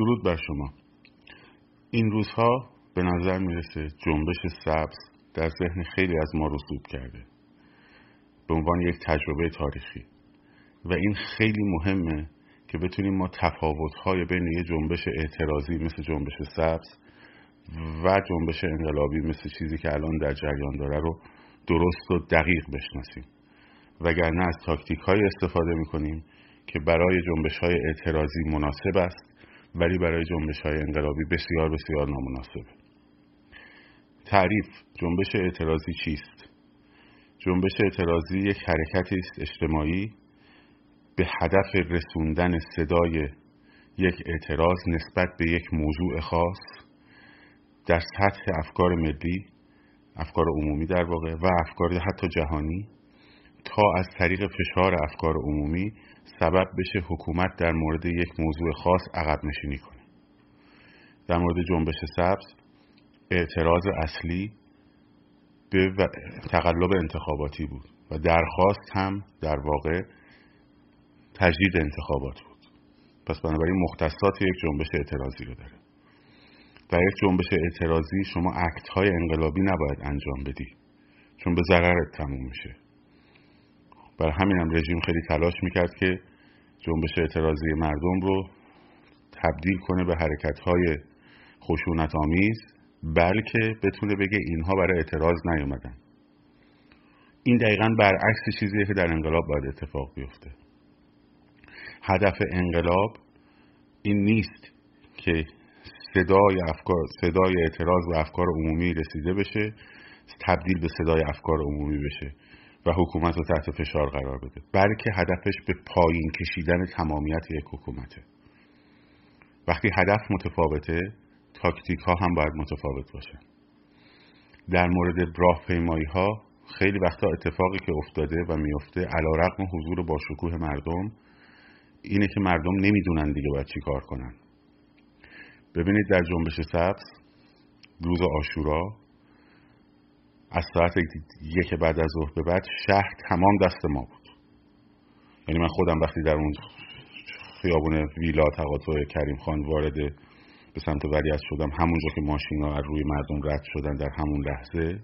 درود بر شما. این روزها به نظر می‌رسه جنبش سبز در ذهن خیلی از ما رسوب کرده. به عنوان یک تجربه تاریخی. و این خیلی مهمه که بتونیم ما تفاوت‌های بین یه جنبش اعتراضی مثل جنبش سبز و جنبش انقلابی مثل چیزی که الان در جریان داره رو درست و دقیق بشناسیم. وگرنه از تاکتیک های استفاده می‌کنیم که برای جنبش های اعتراضی مناسب است ولی برای جنبش های انقلابی بسیار بسیار نامناسبه تعریف جنبش اعتراضی چیست؟ جنبش اعتراضی یک حرکتی است اجتماعی به هدف رسوندن صدای یک اعتراض نسبت به یک موضوع خاص در سطح افکار ملی افکار عمومی در واقع و افکار حتی جهانی تا از طریق فشار افکار عمومی سبب بشه حکومت در مورد یک موضوع خاص عقب نشینی کنه. در مورد جنبش سبز اعتراض اصلی به تقلب انتخاباتی بود و درخواست هم در واقع تجدید انتخابات بود. پس بنابراین مختصات یک جنبش اعتراضی رو داره. در یک جنبش اعتراضی شما اکت های انقلابی نباید انجام بدی چون به ضررت تموم میشه. برای همین هم رژیم خیلی تلاش می‌کرد که جنبش اعتراضی مردم رو تبدیل کنه به حرکت های خشونت آمیز بلکه بتونه بگه اینها برای اعتراض نیومدن. این دقیقا برعکس چیزیه که در انقلاب باید اتفاق بیفته. هدف انقلاب این نیست که صدای افکار صدای اعتراض و افکار عمومی رسیده بشه تبدیل به صدای افکار عمومی بشه. و حکومت رو تحت فشار قرار بده. بلکه هدفش به پایین کشیدن تمامیت یک حکومته. وقتی هدف متفاوته تاکتیک ها هم باید متفاوت باشه. در مورد راهپیمایی ها خیلی وقتا اتفاقی که افتاده و میفته علا رقم حضور با شکوه مردم اینه که مردم نمی‌دونن دیگه باید چی کار کنن. ببینید در جنبش سبز روز آشورا از ساعت یک بعد از ظهر به بعد شهر تمام دست ما بود. یعنی من خودم وقتی در اون خیابون ویلا تقاطع کریم خان وارد به سمت ولیعصر شدم همونجا که ماشین ها از روی مردم رد شدن در همون لحظه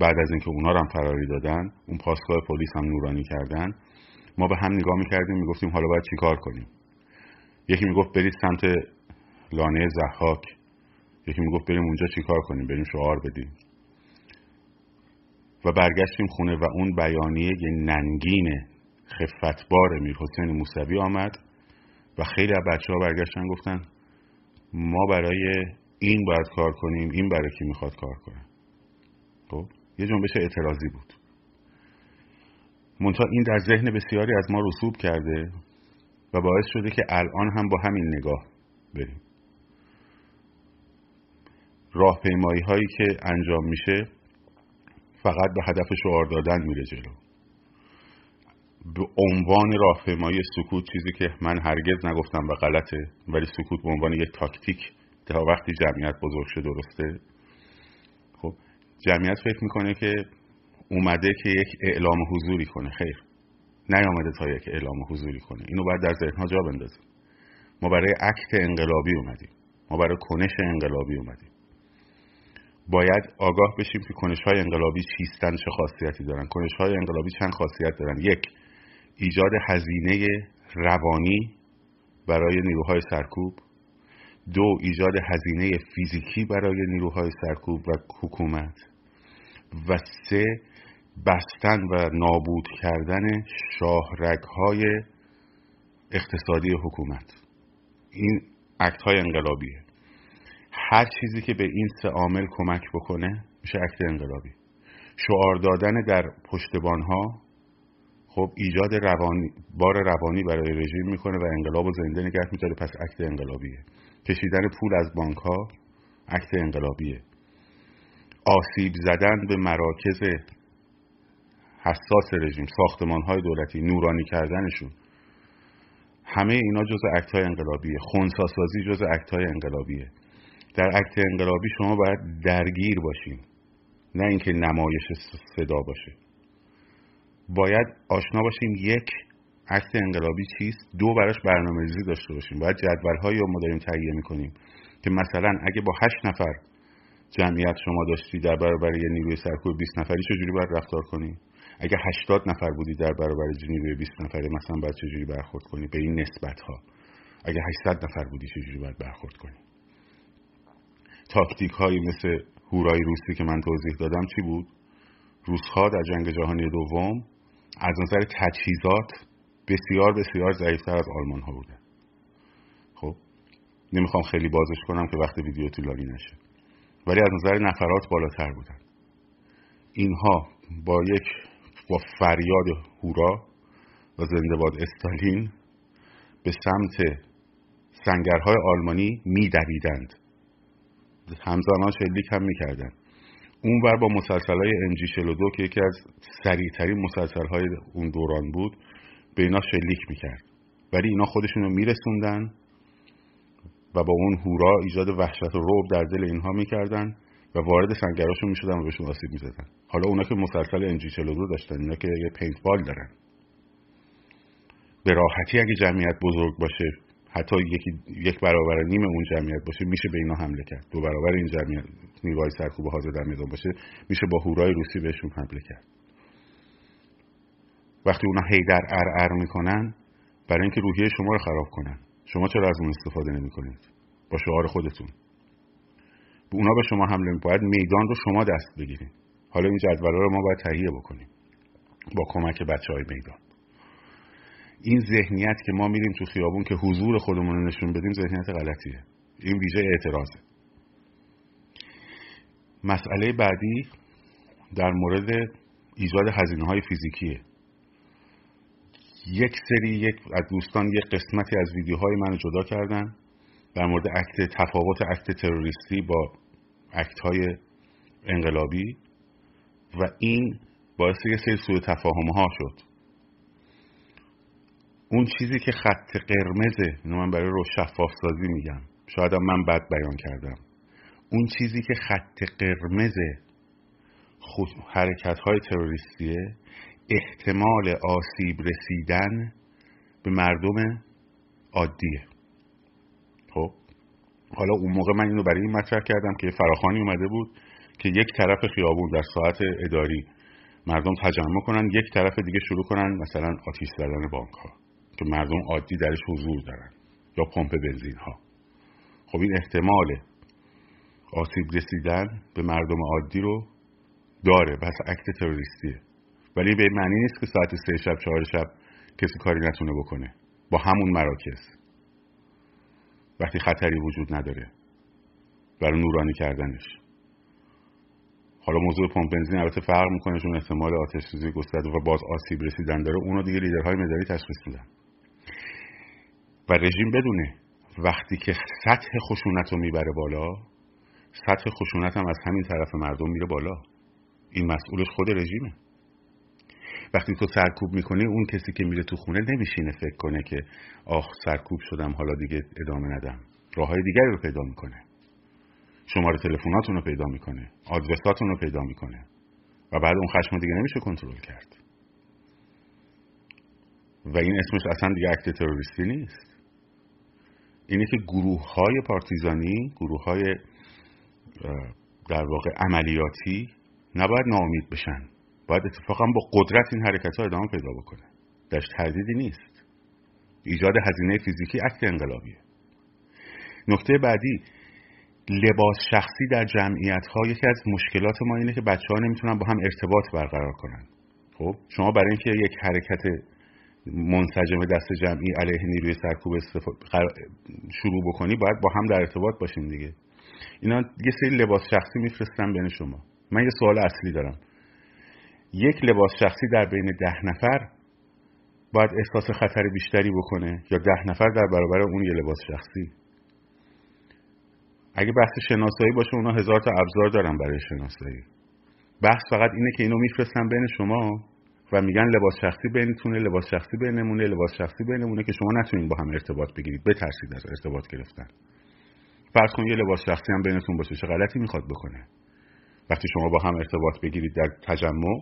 بعد از اینکه اونا هم فراری دادن اون پاسگاه پلیس هم نورانی کردن ما به هم نگاه می‌کردیم می‌گفتیم حالا باید چیکار کنیم؟ یکی می‌گفت برید سمت لانه زحاک. یکی می‌گفت بریم اونجا چیکار کنیم؟ بریم شعار بدیم. و برگشتیم خونه و اون بیانیه ننگین خفتبار میر حسین موسوی آمد و خیلی از بچه ها برگشتن گفتن ما برای این باید کار کنیم این برای کی می‌خواد کار کنه. خب یه جنبش اعتراضی بود. منتها این در ذهن بسیاری از ما رسوب کرده و باعث شده که الان هم با همین نگاه بریم. راهپیمایی هایی که انجام میشه فقط به هدف شعار دادن میره جلو. به عنوان راهپیمایی سکوت چیزی که من هرگز نگفتم و غلطه ولی سکوت به عنوان یک تاکتیک تا وقتی جمعیت بزرگ شده درسته. خب جمعیت فکر می‌کنه که اومده که یک اعلام حضوری کنه. خیر. نیامده تا یک اعلام حضوری کنه. اینو باید در ذهنها جا بندازیم ما برای عکت انقلابی اومدیم. ما برای کنش انقلابی اومدیم. باید آگاه بشیم که کنش های انقلابی چیستن چه خاصیتی دارن. کنش های انقلابی چند خاصیت دارن. یک ایجاد هزینه روانی برای نیروهای سرکوب. دو ایجاد هزینه فیزیکی برای نیروهای سرکوب و حکومت. و سه بستن و نابود کردن شاهرگ های اقتصادی حکومت. این اکت های انقلابیه. هر چیزی که به این سه عامل کمک بکنه میشه اکت انقلابی. شعار دادن در پشتبان ها خب ایجاد روانی بار روانی برای رژیم می‌کنه و انقلاب و زنده نگه میداره پس اکت انقلابیه. کشیدن پول از بانک ها انقلابیه. آسیب زدن به مراکز حساس رژیم ساختمان های دولتی نورانی کردنشون. همه اینا جز اکت های انقلابیه. خونساسازی جز اکت های انقلابیه. در اکت انقلابی شما باید درگیر باشین. نه اینکه نمایش صدا باشه. باید آشنا باشیم یک عکت انقلابی چیست. دو براش برنامه‌ریزی داشته باشیم باید جدول یا ما داریم تهیه می‌کنیم که مثلا اگه با هشت نفر جمعیت شما داشتی در برابر یه نیروی سرکوب 20 نفری چجوری باید رفتار کنی؟ اگه 80 نفر بودی در برابر نیروی 20 نفری مثلا باید چجوری برخورد کنی؟ به این نسبت ها اگه 800 نفر بودی چجوری باید برخورد کنی؟ تاکتیک هایی مثل هورای روسی که من توضیح دادم چی بود؟ روسها در جنگ جهانی دوم از نظر تجهیزات بسیار بسیار ضعیفتر از آلمان ها بودن. خب نمی‌خوام خیلی بازش کنم که وقت ویدیو طولانی نشه. ولی از نظر نفرات بالاتر بودن. اینها با یک با فریاد هورا و زنده باد استالین به سمت سنگرهای آلمانی میدویدند. همزمان شلیک هم می‌کردن. اون ور با مسلسل های انجی 42 که یکی از سریعترین مسلسل های اون دوران بود به اینا شلیک می‌کرد. ولی اینا خودشون رو میرسوندن و با اون هورا ایجاد وحشت و روب در دل اینها می‌کردن و وارد سنگراشون می‌شدن و بهشون آسیب می‌زدن. حالا اونا که مسلسل انجی 42 داشتن اینا که یه پینت بال دارن. به راحتی اگه جمعیت بزرگ باشه حتی یکی یک برابر نیم اون جمعیت باشه میشه به اینا حمله کرد. دو برابر این جمعیت نیروهای سرکوب حاضر در میدان باشه میشه با هورای روسی بهشون حمله کرد. وقتی اونا هی در ار ار می‌کنن برای اینکه روحیه شما رو خراب کنن. شما چرا از اون استفاده نمی‌کنید؟ با شعار خودتون. اونا به شما حمله باید میدان رو شما دست بگیرید. حالا این جدول رو ما باید تهیه بکنیم. با کمک بچه های میدان. این ذهنیت که ما میریم تو خیابون که حضور خودمون رو نشون بدیم ذهنیت غلطیه. این ویژه اعتراضه. مسئله بعدی در مورد ایجاد هزینه های فیزیکیه. یک سری یک از دوستان یک قسمتی از ویدیوهای منو جدا کردن در مورد اکت تفاوت اکت تروریستی با اکت های انقلابی و این باعث یه سری سوء تفاهم ها شد. اون چیزی که خط قرمزه اینو من برای رو شفاف سازی میگم. شاید من بد بیان کردم. اون چیزی که خط قرمز حرکت های تروریستیه احتمال آسیب رسیدن به مردم عادیه. خب؟ حالا اون موقع من اینو برای این مطرح کردم که فراخانی اومده بود که یک طرف خیابون در ساعت اداری مردم تجمع کنن یک طرف دیگه شروع کنن مثلا آتیش زدن بانک ها که مردم عادی درش حضور دارن یا پمپ بنزین ها خب این احتمال آسیب رسیدن به مردم عادی رو داره بس اکت تروریستیه. ولی به معنی نیست که ساعت سه شب چهار شب کسی کاری نتونه بکنه. با همون مراکز. وقتی خطری وجود نداره. برای نورانی کردنش. حالا موضوع پمپ بنزین البته فرق می‌کنه چون احتمال آتش سوزی گسترده و باز آسیب رسیدن داره. اونو دیگه لیدرهای مداری تشخیص میدن. و رژیم بدونه. وقتی که سطح خشونت رو می‌بره بالا سطح خشونت هم از همین طرف مردم میره بالا. این مسئولش خود رژیمه. وقتی تو سرکوب می‌کنی اون کسی که میره تو خونه نمیشینه فکر کنه که آخ سرکوب شدم حالا دیگه ادامه ندم. راه های دیگری رو پیدا می‌کنه. شماره تلفناتون رو پیدا می‌کنه. آدرساتون رو پیدا می‌کنه. و بعد اون خشم دیگه نمیشه کنترل کرد. و این اسمش اصلا دیگه اکت تروریستی نیست. اینه که گروه های پارتیزانی گروه های در واقع عملیاتی نباید ناامید بشن. باید اتفاقا با قدرت این حرکت ها ادامه پیدا بکنه. درش تردیدی نیست. ایجاد هزینه فیزیکی اکت انقلابیه. نکته بعدی لباس شخصی در جمعیت ها یکی از مشکلات ما اینه که بچه ها نمی‌تونن با هم ارتباط برقرار کنن. خب شما برای اینکه یک حرکت منسجم دست جمعی علیه نیروی سرکوب شروع بکنی باید با هم در ارتباط باشین دیگه. اینا یه سری لباس شخصی میفرستن بین شما. من یه سوال اصلی دارم. یک لباس شخصی در بین ده نفر باید احساس خطر بیشتری بکنه یا ده نفر در برابر اون یه لباس شخصی؟ اگه بحث شناسایی باشه اونا هزار تا ابزار دارن برای شناسایی. بحث فقط اینه که اینو میفرستن بین شما؟ و میگن لباس شخصی بینتونه لباس شخصی بینمونه لباس شخصی بینمونه که شما نتونین با هم ارتباط بگیرید بترسید از ارتباط گرفتن. فرض کن یه لباس شخصی هم بینتون باشه چه غلطی می‌خواد بکنه؟ وقتی شما با هم ارتباط بگیرید در تجمع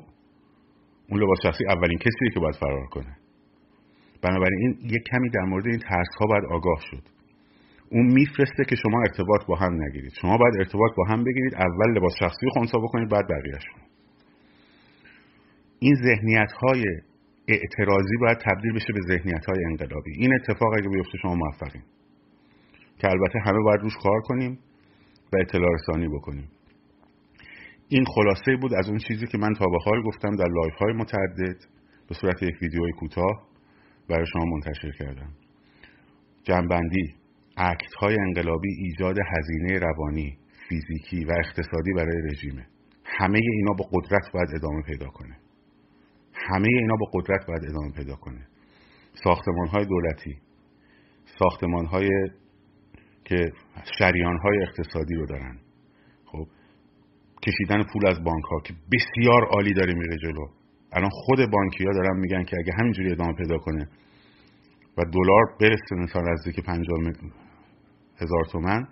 اون لباس شخصی اولین کسیه که باید فرار کنه. بنابراین یک کمی در مورد این ترس ها باید آگاه شد. اون میفرسته که شما ارتباط با هم نگیرید. شما باید ارتباط با هم بگیرید اول لباس شخصی خونسا بکنید بعد بقیهشون این ذهنیت های اعتراضی باید تبدیل بشه به ذهنیت های انقلابی. این اتفاق اگه بیفته شما موفقین. که البته همه باید روش کار کنیم و اطلاع رسانی بکنیم. این خلاصه بود از اون چیزی که من تا به حال گفتم در live های متعدد به صورت یک ویدیوی کوتاه برای شما منتشر کردم. جمع‌بندی act های انقلابی ایجاد هزینه روانی فیزیکی و اقتصادی برای رژیمه. همه اینا با قدرت باید ادامه پیدا کنه. همه اینا با قدرت باید ادامه پیدا کنه. ساختمان های دولتی ساختمان های که شریان های اقتصادی رو دارن. خب کشیدن پول از بانک ها که بسیار عالی داره میره جلو. الان خود بانکی ها دارن میگن که اگه همینجوری ادامه پیدا کنه و دلار برسه مثلا نزدیک 50 هزار تومن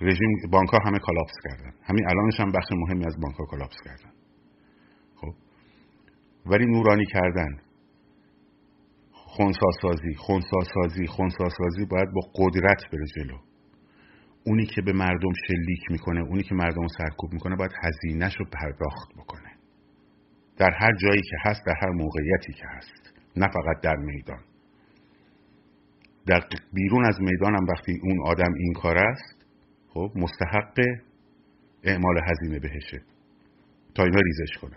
رژیم بانک ها همه کالاپس کردن. همین الانش هم بخش مهمی از بانک ها کالاپس کردن. ولی نورانی کردن. خونساسازی خونساسازی خونساسازی باید با قدرت بره جلو. اونی که به مردم شلیک می‌کنه اونی که مردم سرکوب می‌کنه باید هزینهش رو پرداخت بکنه. در هر جایی که هست در هر موقعیتی که هست. نه فقط در میدان. در بیرون از میدان هم وقتی اون آدم این کار است خب مستحق اعمال هزینه بهشه. تا اینا ریزش کنه.